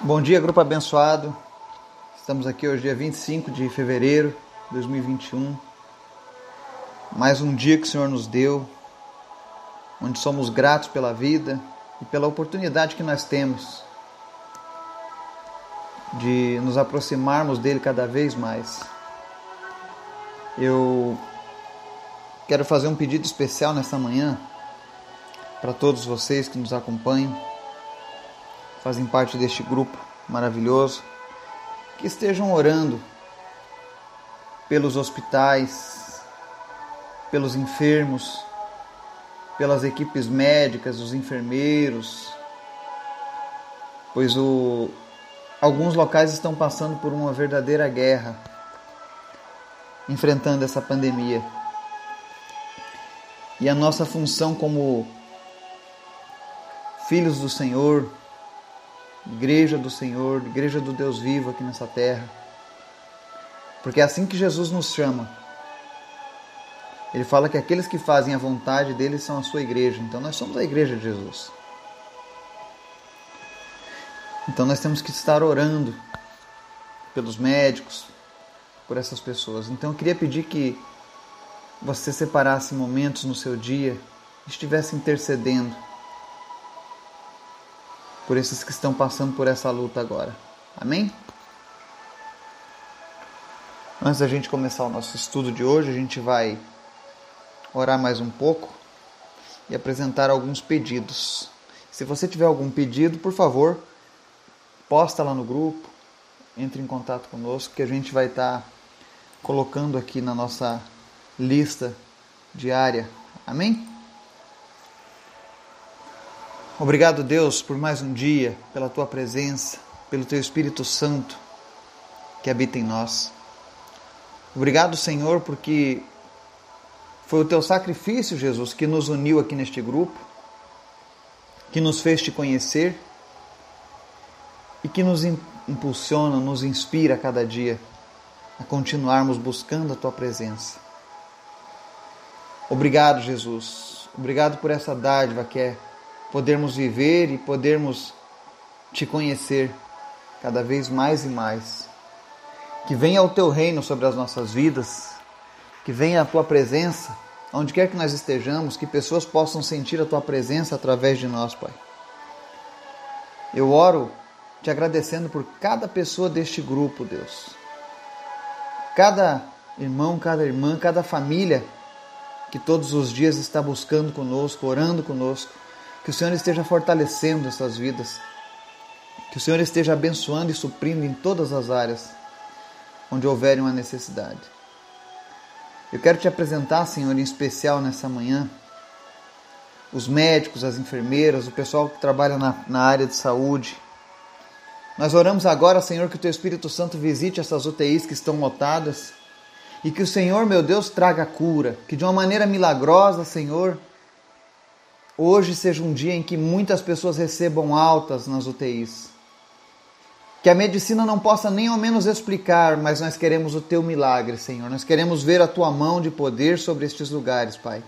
Bom dia, grupo abençoado. Estamos aqui hoje, dia 25 de fevereiro de 2021. Mais um dia que o Senhor nos deu, onde somos gratos pela vida e pela oportunidade que nós temos de nos aproximarmos dele cada vez mais. Eu quero fazer um pedido especial nessa manhã para todos vocês que nos acompanham fazem parte deste grupo maravilhoso, que estejam orando pelos hospitais, pelos enfermos, pelas equipes médicas, os enfermeiros, pois o, alguns locais estão passando por uma verdadeira guerra, enfrentando essa pandemia. E a nossa função como filhos do Senhor, igreja do Senhor, igreja do Deus vivo aqui nessa terra. Porque é assim que Jesus nos chama. Ele fala que aqueles que fazem a vontade dele são a sua igreja. Então nós somos a igreja de Jesus. Então nós temos que estar orando pelos médicos, por essas pessoas. Então eu queria pedir que você separasse momentos no seu dia estivesse intercedendo por esses que estão passando por essa luta agora. Amém? Antes da gente começar o nosso estudo de hoje, a gente vai orar mais um pouco e apresentar alguns pedidos. Se você tiver algum pedido, por favor, posta lá no grupo, entre em contato conosco que a gente vai estar tá colocando aqui na nossa lista diária. Amém? Obrigado, Deus, por mais um dia, pela tua presença, pelo teu Espírito Santo que habita em nós. Obrigado, Senhor, porque foi o teu sacrifício, Jesus, que nos uniu aqui neste grupo, que nos fez te conhecer e que nos impulsiona, nos inspira a cada dia a continuarmos buscando a tua presença. Obrigado, Jesus. Obrigado por essa dádiva que é podermos viver e podermos te conhecer cada vez mais e mais. Que venha o teu reino sobre as nossas vidas, que venha a tua presença, onde quer que nós estejamos, que pessoas possam sentir a tua presença através de nós, Pai. Eu oro te agradecendo por cada pessoa deste grupo, Deus. Cada irmão, cada irmã, cada família que todos os dias está buscando conosco, orando conosco que o Senhor esteja fortalecendo essas vidas. Que o Senhor esteja abençoando e suprindo em todas as áreas onde houver uma necessidade. Eu quero te apresentar, Senhor, em especial nessa manhã, os médicos, as enfermeiras, o pessoal que trabalha na, na área de saúde. Nós oramos agora, Senhor, que o Teu Espírito Santo visite essas UTIs que estão lotadas e que o Senhor, meu Deus, traga cura, que de uma maneira milagrosa, Senhor, hoje seja um dia em que muitas pessoas recebam altas nas UTIs. Que a medicina não possa nem ao menos explicar, mas nós queremos o teu milagre, Senhor. Nós queremos ver a tua mão de poder sobre estes lugares, Pai.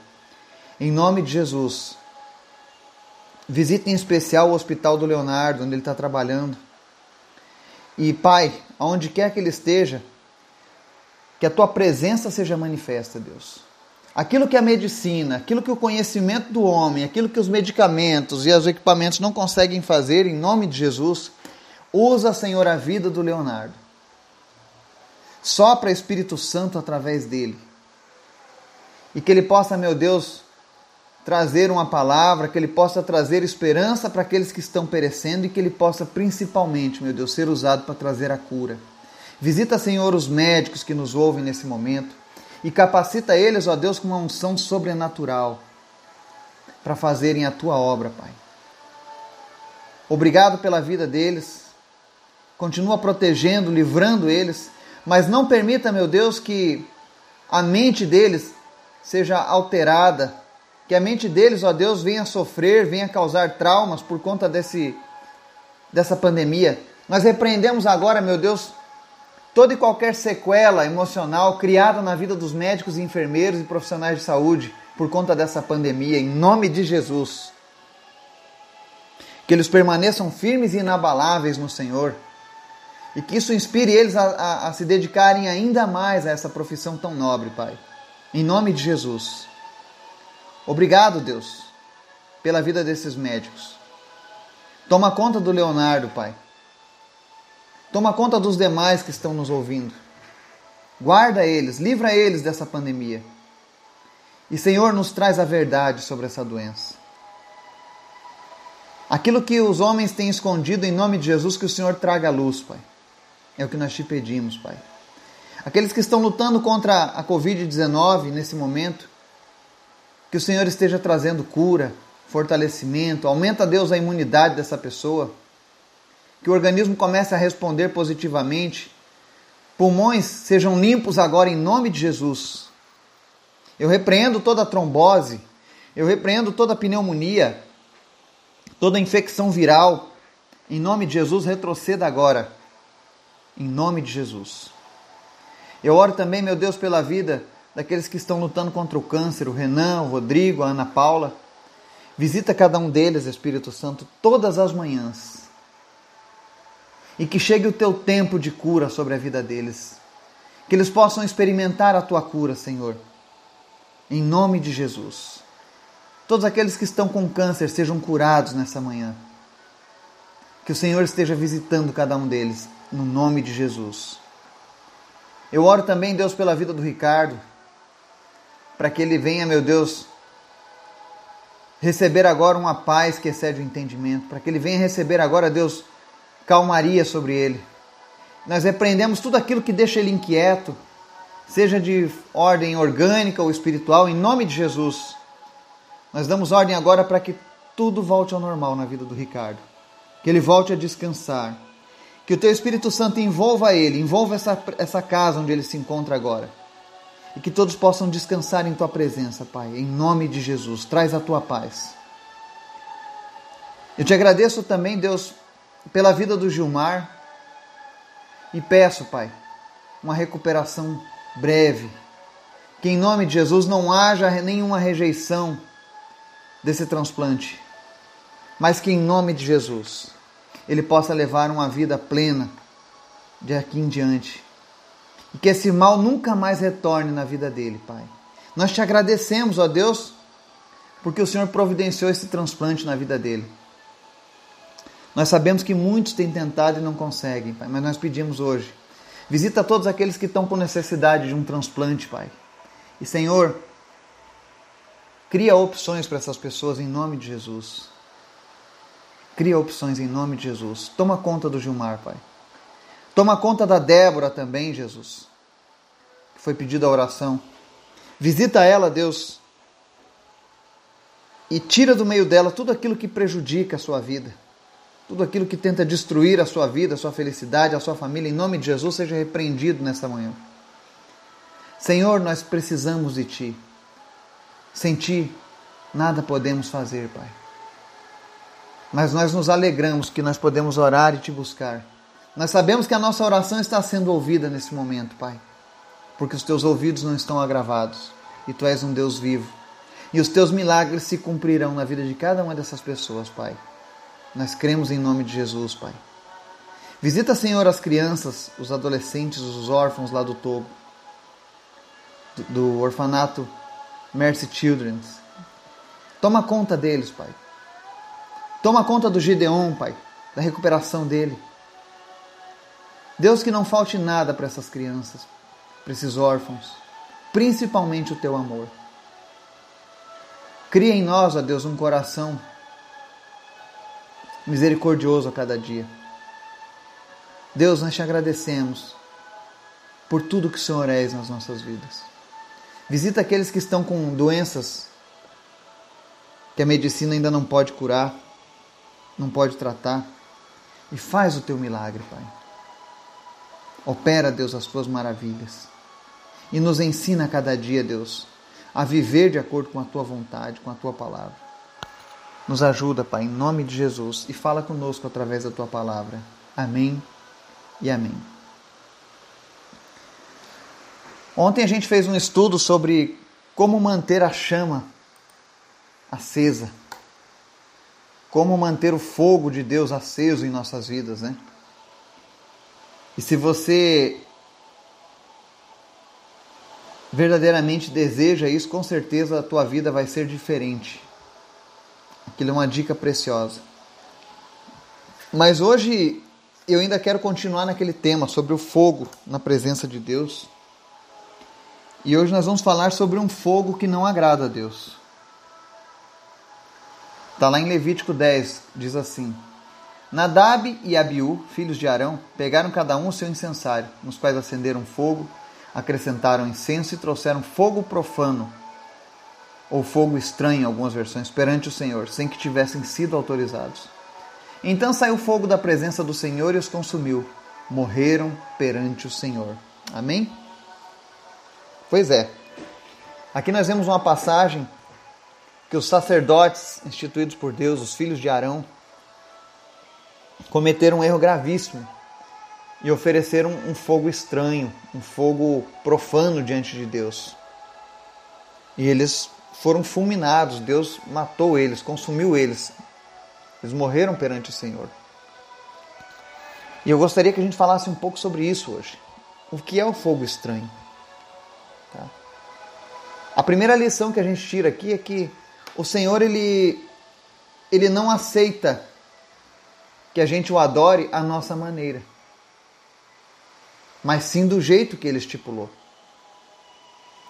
Em nome de Jesus. Visite em especial o Hospital do Leonardo, onde ele está trabalhando. E, Pai, aonde quer que ele esteja, que a tua presença seja manifesta, Deus aquilo que a medicina, aquilo que o conhecimento do homem, aquilo que os medicamentos e os equipamentos não conseguem fazer, em nome de Jesus, usa, Senhor, a vida do Leonardo. Sopra Espírito Santo através dele. E que ele possa, meu Deus, trazer uma palavra, que ele possa trazer esperança para aqueles que estão perecendo e que ele possa principalmente, meu Deus, ser usado para trazer a cura. Visita, Senhor, os médicos que nos ouvem nesse momento e capacita eles, ó Deus, com uma unção sobrenatural para fazerem a tua obra, Pai. Obrigado pela vida deles. Continua protegendo, livrando eles, mas não permita, meu Deus, que a mente deles seja alterada, que a mente deles, ó Deus, venha sofrer, venha causar traumas por conta desse dessa pandemia. Nós repreendemos agora, meu Deus, toda e qualquer sequela emocional criada na vida dos médicos e enfermeiros e profissionais de saúde por conta dessa pandemia, em nome de Jesus. Que eles permaneçam firmes e inabaláveis no Senhor. E que isso inspire eles a, a, a se dedicarem ainda mais a essa profissão tão nobre, Pai. Em nome de Jesus. Obrigado, Deus, pela vida desses médicos. Toma conta do Leonardo, Pai. Toma conta dos demais que estão nos ouvindo. Guarda eles, livra eles dessa pandemia. E Senhor, nos traz a verdade sobre essa doença. Aquilo que os homens têm escondido em nome de Jesus, que o Senhor traga a luz, Pai. É o que nós te pedimos, Pai. Aqueles que estão lutando contra a Covid-19 nesse momento, que o Senhor esteja trazendo cura, fortalecimento, aumenta, Deus, a imunidade dessa pessoa, que o organismo comece a responder positivamente, pulmões sejam limpos agora em nome de Jesus. Eu repreendo toda trombose, eu repreendo toda pneumonia, toda infecção viral, em nome de Jesus, retroceda agora, em nome de Jesus. Eu oro também, meu Deus, pela vida daqueles que estão lutando contra o câncer, o Renan, o Rodrigo, a Ana Paula. Visita cada um deles, Espírito Santo, todas as manhãs. E que chegue o teu tempo de cura sobre a vida deles. Que eles possam experimentar a tua cura, Senhor. Em nome de Jesus. Todos aqueles que estão com câncer sejam curados nessa manhã. Que o Senhor esteja visitando cada um deles, no nome de Jesus. Eu oro também, Deus, pela vida do Ricardo, para que ele venha, meu Deus, receber agora uma paz que excede o entendimento, para que ele venha receber agora, Deus, calmaria sobre ele. Nós repreendemos tudo aquilo que deixa ele inquieto, seja de ordem orgânica ou espiritual, em nome de Jesus. Nós damos ordem agora para que tudo volte ao normal na vida do Ricardo, que ele volte a descansar que o teu Espírito Santo envolva ele, envolva essa, essa casa onde ele se encontra agora. E que todos possam descansar em tua presença, Pai. Em nome de Jesus, traz a tua paz. Eu te agradeço também, Deus, pela vida do Gilmar. E peço, Pai, uma recuperação breve. Que em nome de Jesus não haja nenhuma rejeição desse transplante. Mas que em nome de Jesus ele possa levar uma vida plena de aqui em diante. E que esse mal nunca mais retorne na vida dele, Pai. Nós te agradecemos, ó Deus, porque o Senhor providenciou esse transplante na vida dele. Nós sabemos que muitos têm tentado e não conseguem, Pai, mas nós pedimos hoje. Visita todos aqueles que estão com necessidade de um transplante, Pai. E Senhor, cria opções para essas pessoas em nome de Jesus. Cria opções em nome de Jesus. Toma conta do Gilmar, Pai. Toma conta da Débora também, Jesus. Que foi pedida a oração. Visita ela, Deus. E tira do meio dela tudo aquilo que prejudica a sua vida. Tudo aquilo que tenta destruir a sua vida, a sua felicidade, a sua família, em nome de Jesus, seja repreendido nesta manhã. Senhor, nós precisamos de Ti. Sem Ti, nada podemos fazer, Pai. Mas nós nos alegramos que nós podemos orar e te buscar. Nós sabemos que a nossa oração está sendo ouvida nesse momento, Pai, porque os teus ouvidos não estão agravados e tu és um Deus vivo. E os teus milagres se cumprirão na vida de cada uma dessas pessoas, Pai. Nós cremos em nome de Jesus, Pai. Visita, Senhor, as crianças, os adolescentes, os órfãos lá do Togo, do, orfanato Mercy Children. Toma conta deles, Pai. Toma conta do Gideon, Pai, da recuperação dele. Deus, que não falte nada para essas crianças, para esses órfãos, principalmente o teu amor. Cria em nós, ó Deus, um coração misericordioso a cada dia. Deus, nós te agradecemos por tudo que o Senhor és nas nossas vidas. Visita aqueles que estão com doenças que a medicina ainda não pode curar não pode tratar. E faz o teu milagre, Pai. Opera, Deus, as tuas maravilhas. E nos ensina a cada dia, Deus, a viver de acordo com a tua vontade, com a tua palavra. Nos ajuda, Pai, em nome de Jesus, e fala conosco através da tua palavra. Amém e amém. Ontem a gente fez um estudo sobre como manter a chama acesa como manter o fogo de Deus aceso em nossas vidas, né? E se você verdadeiramente deseja isso, com certeza a tua vida vai ser diferente. Aquilo é uma dica preciosa. Mas hoje eu ainda quero continuar naquele tema sobre o fogo na presença de Deus. E hoje nós vamos falar sobre um fogo que não agrada a Deus. Está lá em Levítico 10, diz assim: Nadab e Abiú, filhos de Arão, pegaram cada um o seu incensário, nos quais acenderam fogo acrescentaram incenso e trouxeram fogo profano, ou fogo estranho em algumas versões, perante o Senhor, sem que tivessem sido autorizados. Então saiu fogo da presença do Senhor e os consumiu. Morreram perante o Senhor. Amém? Pois é. Aqui nós vemos uma passagem que os sacerdotes instituídos por Deus, os filhos de Arão, cometeram um erro gravíssimo e ofereceram um fogo estranho, um fogo profano diante de Deus. E eles foram fulminados, Deus matou eles, consumiu eles. Eles morreram perante o Senhor. E eu gostaria que a gente falasse um pouco sobre isso hoje. O que é o fogo estranho? Tá? A primeira lição que a gente tira aqui é que o Senhor ele, ele não aceita que a gente o adore à nossa maneira mas sim do jeito que ele estipulou.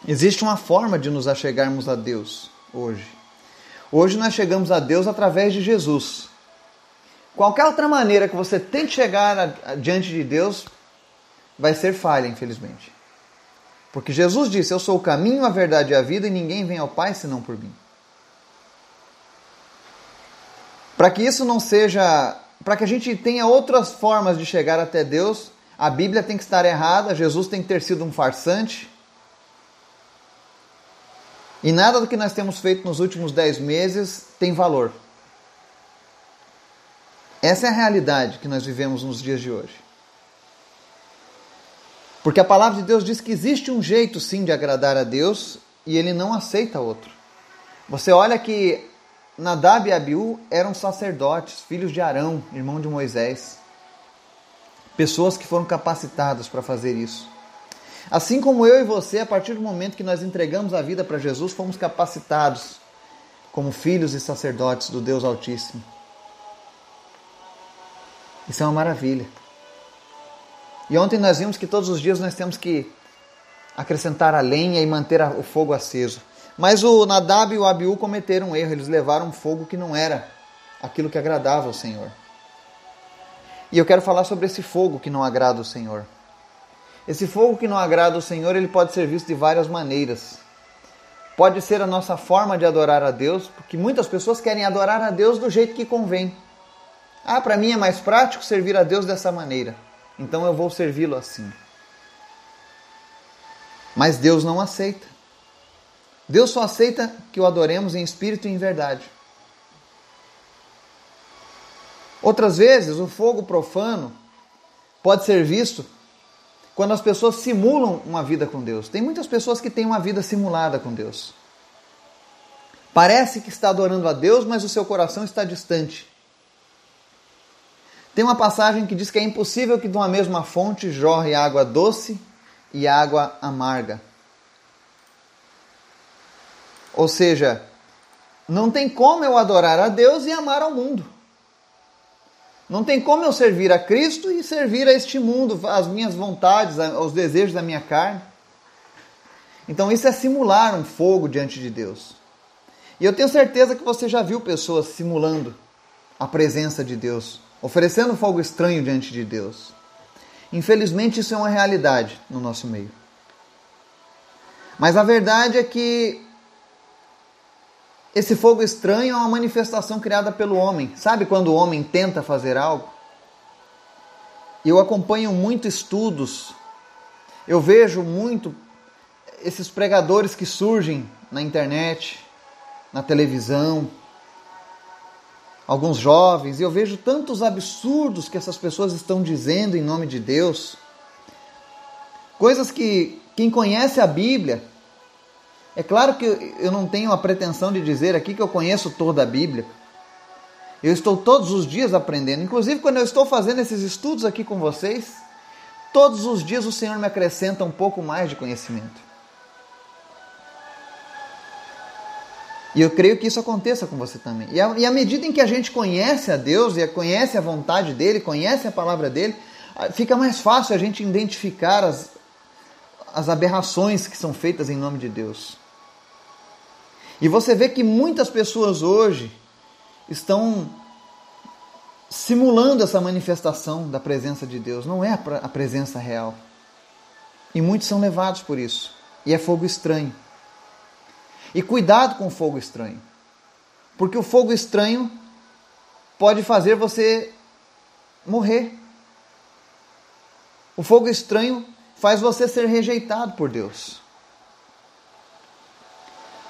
Existe uma forma de nos achegarmos a Deus hoje. Hoje nós chegamos a Deus através de Jesus. Qualquer outra maneira que você tente chegar diante de Deus vai ser falha, infelizmente. Porque Jesus disse: Eu sou o caminho, a verdade e a vida, e ninguém vem ao Pai senão por mim. Para que isso não seja. Para que a gente tenha outras formas de chegar até Deus, a Bíblia tem que estar errada, Jesus tem que ter sido um farsante. E nada do que nós temos feito nos últimos dez meses tem valor. Essa é a realidade que nós vivemos nos dias de hoje. Porque a palavra de Deus diz que existe um jeito sim de agradar a Deus e ele não aceita outro. Você olha que Nadab e Abiú eram sacerdotes, filhos de Arão, irmão de Moisés pessoas que foram capacitadas para fazer isso. Assim como eu e você, a partir do momento que nós entregamos a vida para Jesus, fomos capacitados como filhos e sacerdotes do Deus Altíssimo. Isso é uma maravilha. E ontem nós vimos que todos os dias nós temos que acrescentar a lenha e manter o fogo aceso. Mas o Nadab e o Abiú cometeram um erro, eles levaram um fogo que não era aquilo que agradava ao Senhor. E eu quero falar sobre esse fogo que não agrada o Senhor. Esse fogo que não agrada o Senhor, ele pode ser visto de várias maneiras. Pode ser a nossa forma de adorar a Deus, porque muitas pessoas querem adorar a Deus do jeito que convém. Ah, para mim é mais prático servir a Deus dessa maneira, então eu vou servi-lo assim. Mas Deus não aceita. Deus só aceita que o adoremos em espírito e em verdade. Outras vezes, o fogo profano pode ser visto quando as pessoas simulam uma vida com Deus. Tem muitas pessoas que têm uma vida simulada com Deus. Parece que está adorando a Deus, mas o seu coração está distante. Tem uma passagem que diz que é impossível que de uma mesma fonte jorre água doce e água amarga. Ou seja, não tem como eu adorar a Deus e amar ao mundo. Não tem como eu servir a Cristo e servir a este mundo, as minhas vontades, os desejos da minha carne. Então isso é simular um fogo diante de Deus. E eu tenho certeza que você já viu pessoas simulando a presença de Deus, oferecendo fogo estranho diante de Deus. Infelizmente isso é uma realidade no nosso meio. Mas a verdade é que esse fogo estranho é uma manifestação criada pelo homem. Sabe quando o homem tenta fazer algo? Eu acompanho muito estudos, eu vejo muito esses pregadores que surgem na internet, na televisão, alguns jovens, e eu vejo tantos absurdos que essas pessoas estão dizendo em nome de Deus. Coisas que quem conhece a Bíblia é claro que eu não tenho a pretensão de dizer aqui que eu conheço toda a Bíblia, Eu estou todos os dias aprendendo. Inclusive, quando eu estou fazendo esses estudos aqui com vocês, todos os dias o Senhor me acrescenta um pouco mais de conhecimento. E eu creio que isso aconteça com você também. E, à medida em que a gente conhece a Deus e conhece a vontade dele, conhece a palavra dele, fica mais fácil a gente identificar as, as aberrações que são feitas em nome de Deus. E você vê que muitas pessoas hoje estão simulando essa manifestação da presença de Deus. Não é a presença real. E muitos são levados por isso. E é fogo estranho. E cuidado com o fogo estranho. Porque o fogo estranho pode fazer você morrer. O fogo estranho faz você ser rejeitado por Deus.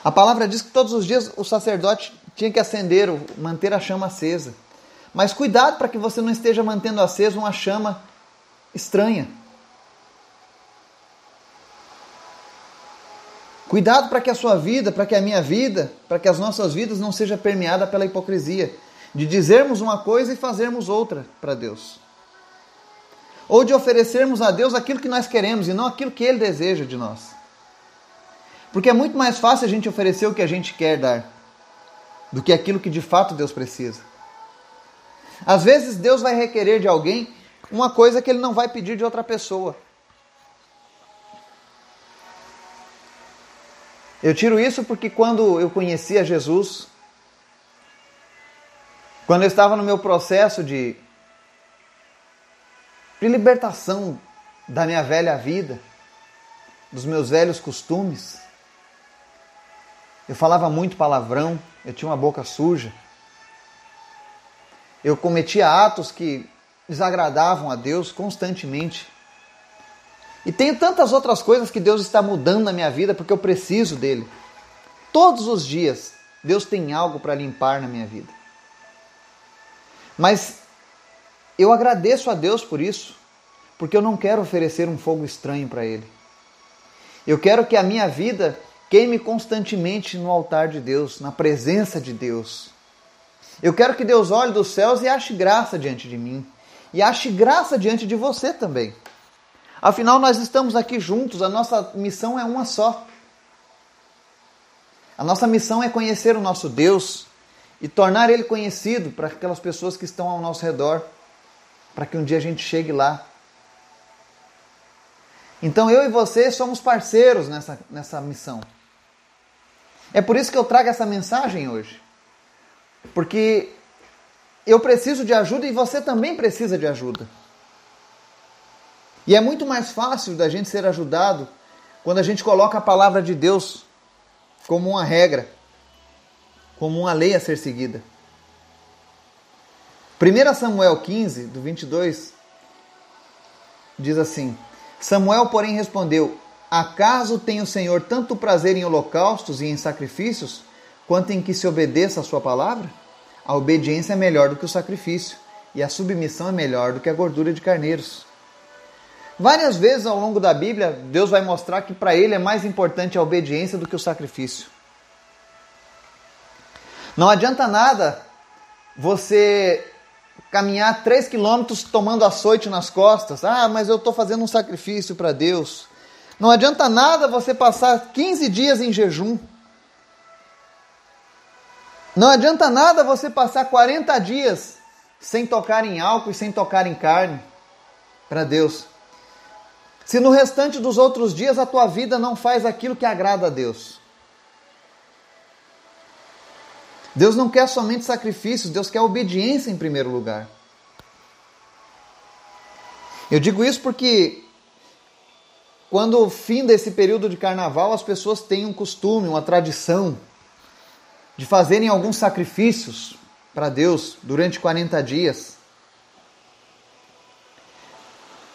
A palavra diz que todos os dias o sacerdote tinha que acender, manter a chama acesa. Mas cuidado para que você não esteja mantendo acesa uma chama estranha. Cuidado para que a sua vida, para que a minha vida, para que as nossas vidas não seja permeada pela hipocrisia de dizermos uma coisa e fazermos outra para Deus. Ou de oferecermos a Deus aquilo que nós queremos e não aquilo que Ele deseja de nós. Porque é muito mais fácil a gente oferecer o que a gente quer dar do que aquilo que de fato Deus precisa. Às vezes Deus vai requerer de alguém uma coisa que ele não vai pedir de outra pessoa. Eu tiro isso porque quando eu conhecia Jesus, quando eu estava no meu processo de, de libertação da minha velha vida, dos meus velhos costumes, eu falava muito palavrão, eu tinha uma boca suja. Eu cometia atos que desagradavam a Deus constantemente. E tenho tantas outras coisas que Deus está mudando na minha vida porque eu preciso dele. Todos os dias, Deus tem algo para limpar na minha vida. Mas eu agradeço a Deus por isso, porque eu não quero oferecer um fogo estranho para Ele. Eu quero que a minha vida queime constantemente no altar de Deus, na presença de Deus. Eu quero que Deus olhe dos céus e ache graça diante de mim. E ache graça diante de você também. Afinal, nós estamos aqui juntos, a nossa missão é uma só. A nossa missão é conhecer o nosso Deus e tornar Ele conhecido para aquelas pessoas que estão ao nosso redor, para que um dia a gente chegue lá então eu e você somos parceiros nessa, nessa missão. É por isso que eu trago essa mensagem hoje. Porque eu preciso de ajuda e você também precisa de ajuda. E é muito mais fácil da gente ser ajudado quando a gente coloca a palavra de Deus como uma regra, como uma lei a ser seguida. 1 Samuel 15, do 22, diz assim: Samuel, porém, respondeu: Acaso tem o Senhor tanto prazer em holocaustos e em sacrifícios, quanto em que se obedeça a sua palavra? A obediência é melhor do que o sacrifício, e a submissão é melhor do que a gordura de carneiros. Várias vezes ao longo da Bíblia, Deus vai mostrar que para ele é mais importante a obediência do que o sacrifício. Não adianta nada você caminhar 3 quilômetros tomando açoite nas costas. Ah, mas eu estou fazendo um sacrifício para Deus. Não adianta nada você passar 15 dias em jejum. Não adianta nada você passar 40 dias sem tocar em álcool e sem tocar em carne para Deus. Se no restante dos outros dias a tua vida não faz aquilo que agrada a Deus. Deus não quer somente sacrifícios, Deus quer obediência em primeiro lugar. Eu digo isso porque quando o fim desse período de carnaval, as pessoas têm um costume, uma tradição de fazerem alguns sacrifícios para Deus durante 40 dias.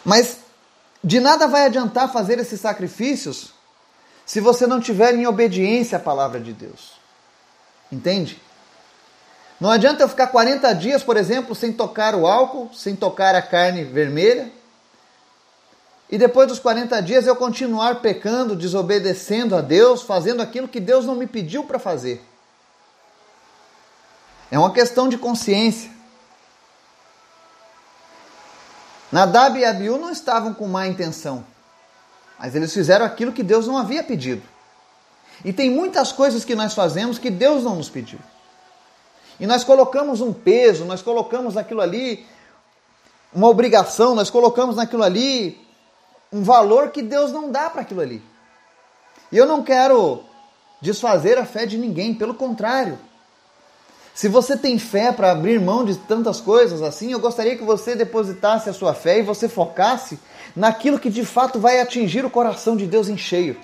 Mas de nada vai adiantar fazer esses sacrifícios se você não tiver em obediência à palavra de Deus. Entende? Não adianta eu ficar 40 dias, por exemplo, sem tocar o álcool, sem tocar a carne vermelha, e depois dos 40 dias eu continuar pecando, desobedecendo a Deus, fazendo aquilo que Deus não me pediu para fazer. É uma questão de consciência. Nadab e Abiú não estavam com má intenção, mas eles fizeram aquilo que Deus não havia pedido. E tem muitas coisas que nós fazemos que Deus não nos pediu. E nós colocamos um peso, nós colocamos naquilo ali uma obrigação, nós colocamos naquilo ali um valor que Deus não dá para aquilo ali. E eu não quero desfazer a fé de ninguém, pelo contrário. Se você tem fé para abrir mão de tantas coisas assim, eu gostaria que você depositasse a sua fé e você focasse naquilo que de fato vai atingir o coração de Deus em cheio.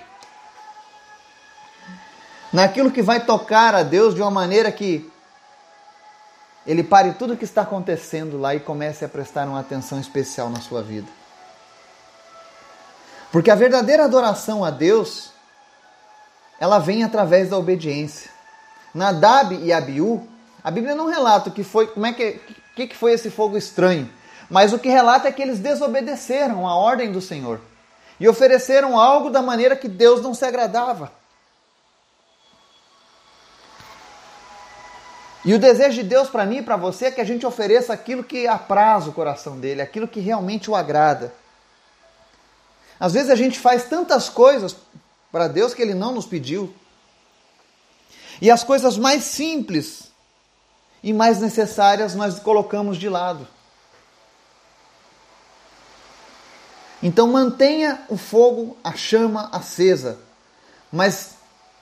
Naquilo que vai tocar a Deus de uma maneira que ele pare tudo o que está acontecendo lá e comece a prestar uma atenção especial na sua vida. Porque a verdadeira adoração a Deus, ela vem através da obediência. Nadab e Abiú, a Bíblia não relata que foi, como é que, que, que foi esse fogo estranho, mas o que relata é que eles desobedeceram a ordem do Senhor e ofereceram algo da maneira que Deus não se agradava. E o desejo de Deus para mim e para você é que a gente ofereça aquilo que apraz o coração dele, aquilo que realmente o agrada. Às vezes a gente faz tantas coisas para Deus que ele não nos pediu. E as coisas mais simples e mais necessárias nós colocamos de lado. Então mantenha o fogo, a chama acesa, mas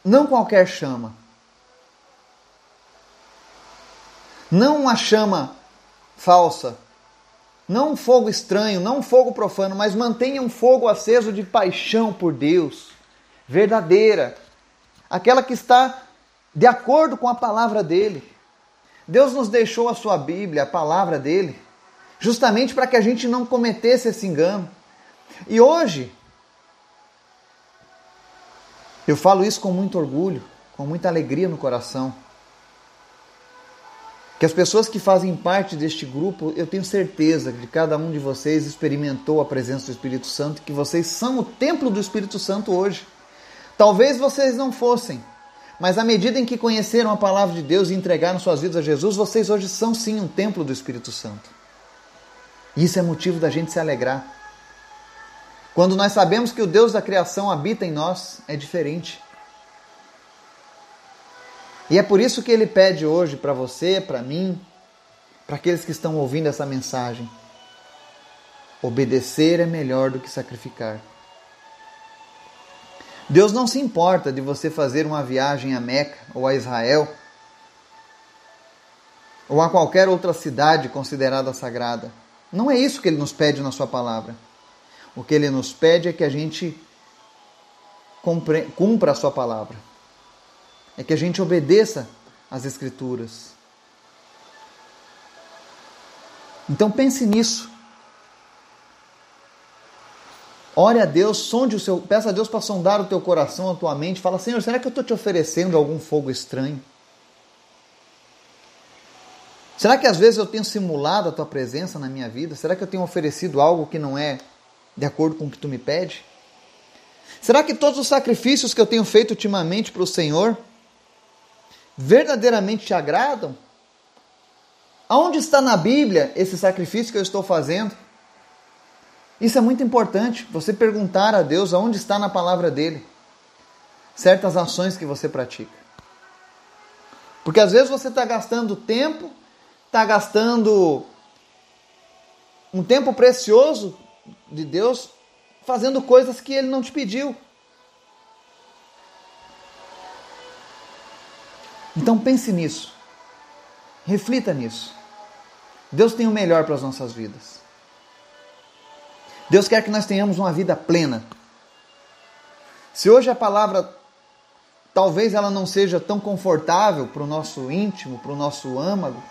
não qualquer chama. Não uma chama falsa, não um fogo estranho, não um fogo profano, mas mantenha um fogo aceso de paixão por Deus, verdadeira, aquela que está de acordo com a palavra dele. Deus nos deixou a sua Bíblia, a palavra dele, justamente para que a gente não cometesse esse engano. E hoje, eu falo isso com muito orgulho, com muita alegria no coração que as pessoas que fazem parte deste grupo, eu tenho certeza que cada um de vocês experimentou a presença do Espírito Santo, que vocês são o templo do Espírito Santo hoje. Talvez vocês não fossem, mas à medida em que conheceram a palavra de Deus e entregaram suas vidas a Jesus, vocês hoje são sim um templo do Espírito Santo. Isso é motivo da gente se alegrar. Quando nós sabemos que o Deus da criação habita em nós, é diferente. E é por isso que ele pede hoje para você, para mim, para aqueles que estão ouvindo essa mensagem: obedecer é melhor do que sacrificar. Deus não se importa de você fazer uma viagem a Meca ou a Israel ou a qualquer outra cidade considerada sagrada. Não é isso que ele nos pede na sua palavra. O que ele nos pede é que a gente cumpra a sua palavra é que a gente obedeça às Escrituras. Então pense nisso. Ore a Deus, sonde o seu, peça a Deus para sondar o teu coração, a tua mente. Fala, Senhor, será que eu estou te oferecendo algum fogo estranho? Será que às vezes eu tenho simulado a tua presença na minha vida? Será que eu tenho oferecido algo que não é de acordo com o que tu me pede? Será que todos os sacrifícios que eu tenho feito ultimamente para o Senhor verdadeiramente te agradam? Aonde está na Bíblia esse sacrifício que eu estou fazendo? Isso é muito importante, você perguntar a Deus aonde está na palavra dele certas ações que você pratica. Porque às vezes você está gastando tempo, está gastando um tempo precioso de Deus fazendo coisas que ele não te pediu. Então pense nisso. Reflita nisso. Deus tem o melhor para as nossas vidas. Deus quer que nós tenhamos uma vida plena. Se hoje a palavra talvez ela não seja tão confortável para o nosso íntimo, para o nosso âmago,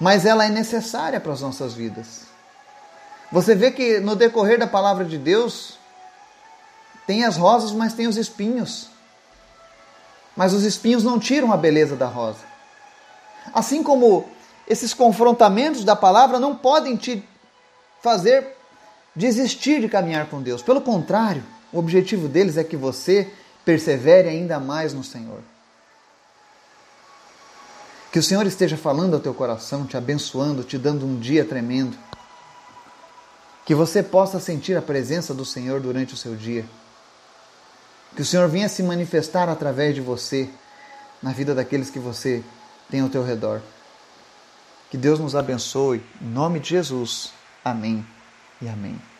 mas ela é necessária para as nossas vidas. Você vê que no decorrer da palavra de Deus tem as rosas, mas tem os espinhos. Mas os espinhos não tiram a beleza da rosa. Assim como esses confrontamentos da palavra não podem te fazer desistir de caminhar com Deus. Pelo contrário, o objetivo deles é que você persevere ainda mais no Senhor. Que o Senhor esteja falando ao teu coração, te abençoando, te dando um dia tremendo. Que você possa sentir a presença do Senhor durante o seu dia. Que o Senhor venha se manifestar através de você na vida daqueles que você tem ao teu redor. Que Deus nos abençoe. Em nome de Jesus. Amém e amém.